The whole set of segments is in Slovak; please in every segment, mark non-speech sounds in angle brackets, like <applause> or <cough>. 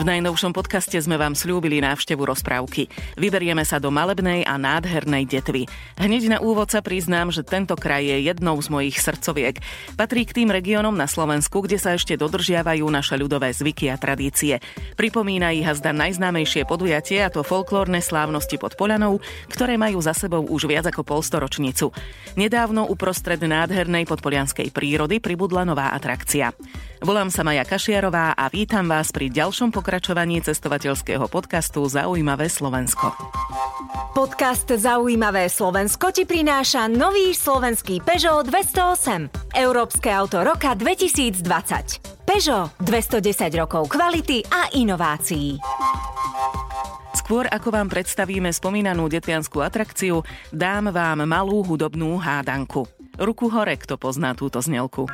V najnovšom podcaste sme vám slúbili návštevu rozprávky. Vyberieme sa do malebnej a nádhernej detvy. Hneď na úvod sa priznám, že tento kraj je jednou z mojich srdcoviek. Patrí k tým regiónom na Slovensku, kde sa ešte dodržiavajú naše ľudové zvyky a tradície. Pripomína ich zda najznámejšie podujatie, a to folklórne slávnosti pod Polanou, ktoré majú za sebou už viac ako polstoročnicu. Nedávno uprostred nádhernej podpolianskej prírody pribudla nová atrakcia. Volám sa Maja Kašiarová a vítam vás pri ďalšom pokračovaní cestovateľského podcastu Zaujímavé Slovensko. Podcast Zaujímavé Slovensko ti prináša nový slovenský Peugeot 208. Európske auto roka 2020. Peugeot 210 rokov kvality a inovácií. Skôr ako vám predstavíme spomínanú detvianskú atrakciu, dám vám malú hudobnú hádanku. Ruku hore, kto pozná túto znelku.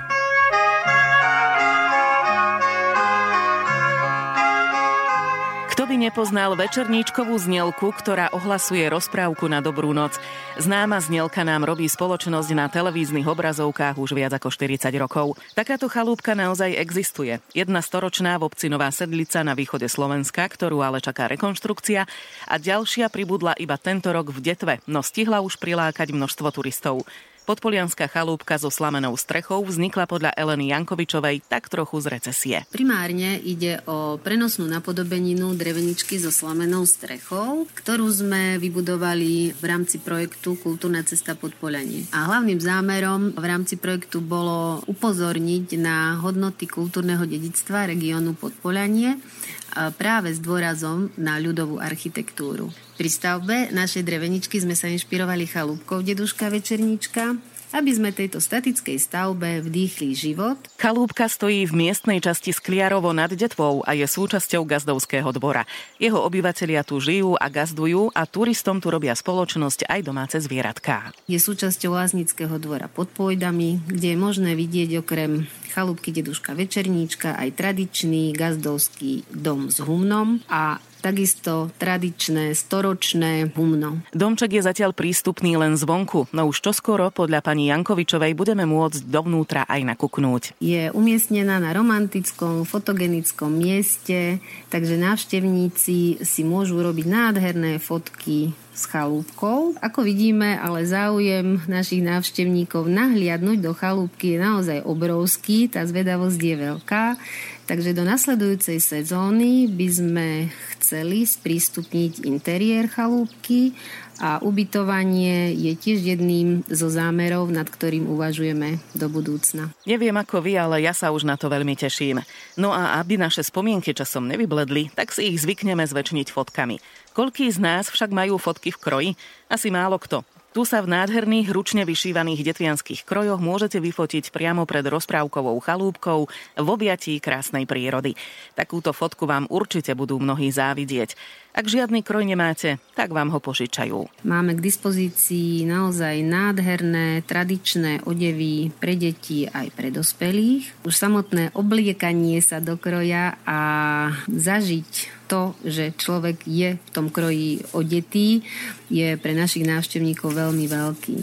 Kto by nepoznal večerníčkovú znelku, ktorá ohlasuje rozprávku na dobrú noc? Známa znelka nám robí spoločnosť na televíznych obrazovkách už viac ako 40 rokov. Takáto chalúbka naozaj existuje. Jedna storočná v obci Nová Sedlica na východe Slovenska, ktorú ale čaká rekonštrukcia a ďalšia pribudla iba tento rok v Detve, no stihla už prilákať množstvo turistov. Podpolianská chalúbka so slamenou strechou vznikla podľa Eleny Jankovičovej tak trochu z recesie. Primárne ide o prenosnú napodobeninu dreveničky so slamenou strechou, ktorú sme vybudovali v rámci projektu Kultúrna cesta Podpolianie. A hlavným zámerom v rámci projektu bolo upozorniť na hodnoty kultúrneho dedictva regiónu Podpolianie práve s dôrazom na ľudovú architektúru. Pri stavbe našej dreveničky sme sa inšpirovali chalúbkou Deduška Večernička, aby sme tejto statickej stavbe vdýchli život. Kalúbka stojí v miestnej časti Skliarovo nad Detvou a je súčasťou gazdovského dvora. Jeho obyvatelia tu žijú a gazdujú a turistom tu robia spoločnosť aj domáce zvieratká. Je súčasťou Láznického dvora pod Pojdami, kde je možné vidieť okrem chalúbky Deduška Večerníčka aj tradičný gazdovský dom s humnom a takisto tradičné, storočné humno. Domček je zatiaľ prístupný len zvonku, no už čoskoro podľa pani Jankovičovej budeme môcť dovnútra aj nakuknúť. Je umiestnená na romantickom, fotogenickom mieste, takže návštevníci si môžu robiť nádherné fotky s chalúbkou. Ako vidíme, ale záujem našich návštevníkov nahliadnúť do chalúbky je naozaj obrovský, tá zvedavosť je veľká. Takže do nasledujúcej sezóny by sme chceli sprístupniť interiér chalúbky a ubytovanie je tiež jedným zo zámerov, nad ktorým uvažujeme do budúcna. Neviem ako vy, ale ja sa už na to veľmi teším. No a aby naše spomienky časom nevybledli, tak si ich zvykneme zväčšniť fotkami. Koľký z nás však majú fotky v kroji? Asi málo kto. Tu sa v nádherných, ručne vyšívaných detvianských krojoch môžete vyfotiť priamo pred rozprávkovou chalúbkou v objatí krásnej prírody. Takúto fotku vám určite budú mnohí závidieť. Ak žiadny kroj nemáte, tak vám ho požičajú. Máme k dispozícii naozaj nádherné tradičné odevy pre deti aj pre dospelých. Už samotné obliekanie sa do kroja a zažiť to, že človek je v tom kroji odetý, je pre našich návštevníkov veľmi veľký.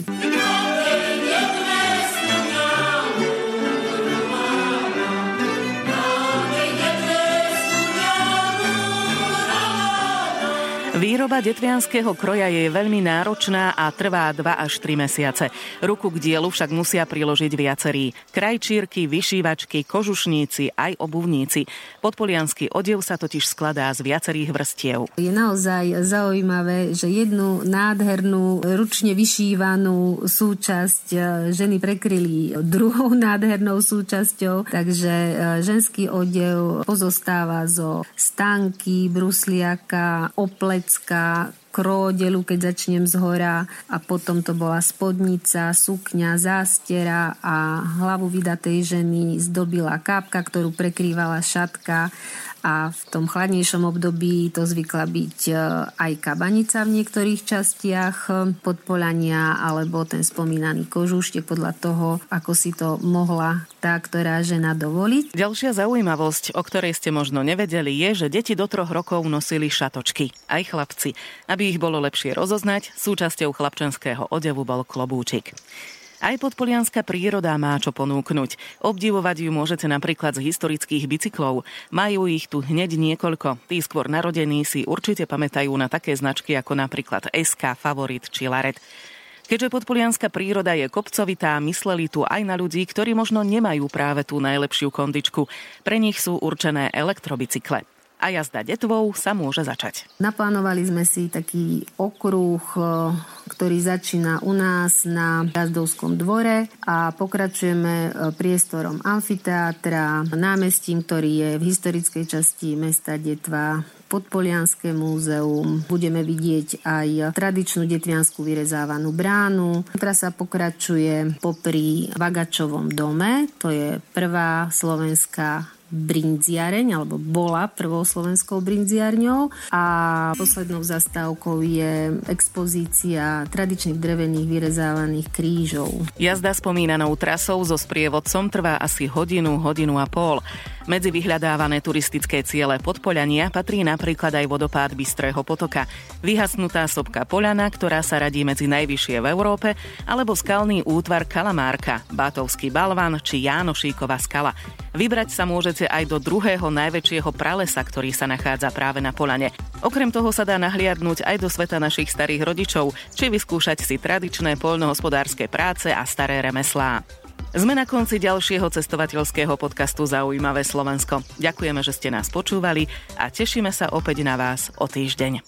Výroba detvianského kroja je veľmi náročná a trvá 2 až 3 mesiace. Ruku k dielu však musia priložiť viacerí. Krajčírky, vyšívačky, kožušníci, aj obuvníci. Podpolianský odev sa totiž skladá z viacerých vrstiev. Je naozaj zaujímavé, že jednu nádhernú, ručne vyšívanú súčasť e, ženy prekryli druhou <laughs> nádhernou súčasťou, takže e, ženský odev pozostáva zo stánky, brusliaka, oplet 月 kródelu, keď začnem z a potom to bola spodnica, sukňa, zástera a hlavu vydatej ženy zdobila kápka, ktorú prekrývala šatka a v tom chladnejšom období to zvykla byť e, aj kabanica v niektorých častiach e, podpolania alebo ten spomínaný kožušte podľa toho, ako si to mohla tá, ktorá žena dovoliť. Ďalšia zaujímavosť, o ktorej ste možno nevedeli, je, že deti do troch rokov nosili šatočky, aj chlapci. Aby ich bolo lepšie rozoznať, súčasťou chlapčenského odevu bol klobúčik. Aj podpolianská príroda má čo ponúknuť. Obdivovať ju môžete napríklad z historických bicyklov. Majú ich tu hneď niekoľko. Tí skôr narodení si určite pamätajú na také značky ako napríklad SK, Favorit či Laret. Keďže podpolianská príroda je kopcovitá, mysleli tu aj na ľudí, ktorí možno nemajú práve tú najlepšiu kondičku. Pre nich sú určené elektrobicykle a jazda detvou sa môže začať. Naplánovali sme si taký okruh, e, ktorý začína u nás na jazdovskom dvore a pokračujeme e, priestorom amfiteátra, námestím, ktorý je v historickej časti mesta Detva Podpolianské múzeum. Budeme vidieť aj tradičnú detvianskú vyrezávanú bránu. Trasa pokračuje popri Vagačovom dome, to je prvá slovenská brinziareň, alebo bola prvou slovenskou brinziarňou a poslednou zastávkou je expozícia tradičných drevených vyrezávaných krížov. Jazda spomínanou trasou so sprievodcom trvá asi hodinu, hodinu a pol. Medzi vyhľadávané turistické ciele Podpoliania patrí napríklad aj vodopád Bystrého potoka, vyhasnutá sopka Poliana, ktorá sa radí medzi najvyššie v Európe, alebo skalný útvar Kalamárka, Bátovský balvan či Jánošíková skala. Vybrať sa môžete aj do druhého najväčšieho pralesa, ktorý sa nachádza práve na Polane. Okrem toho sa dá nahliadnúť aj do sveta našich starých rodičov, či vyskúšať si tradičné poľnohospodárske práce a staré remeslá. Sme na konci ďalšieho cestovateľského podcastu Zaujímavé Slovensko. Ďakujeme, že ste nás počúvali a tešíme sa opäť na vás o týždeň.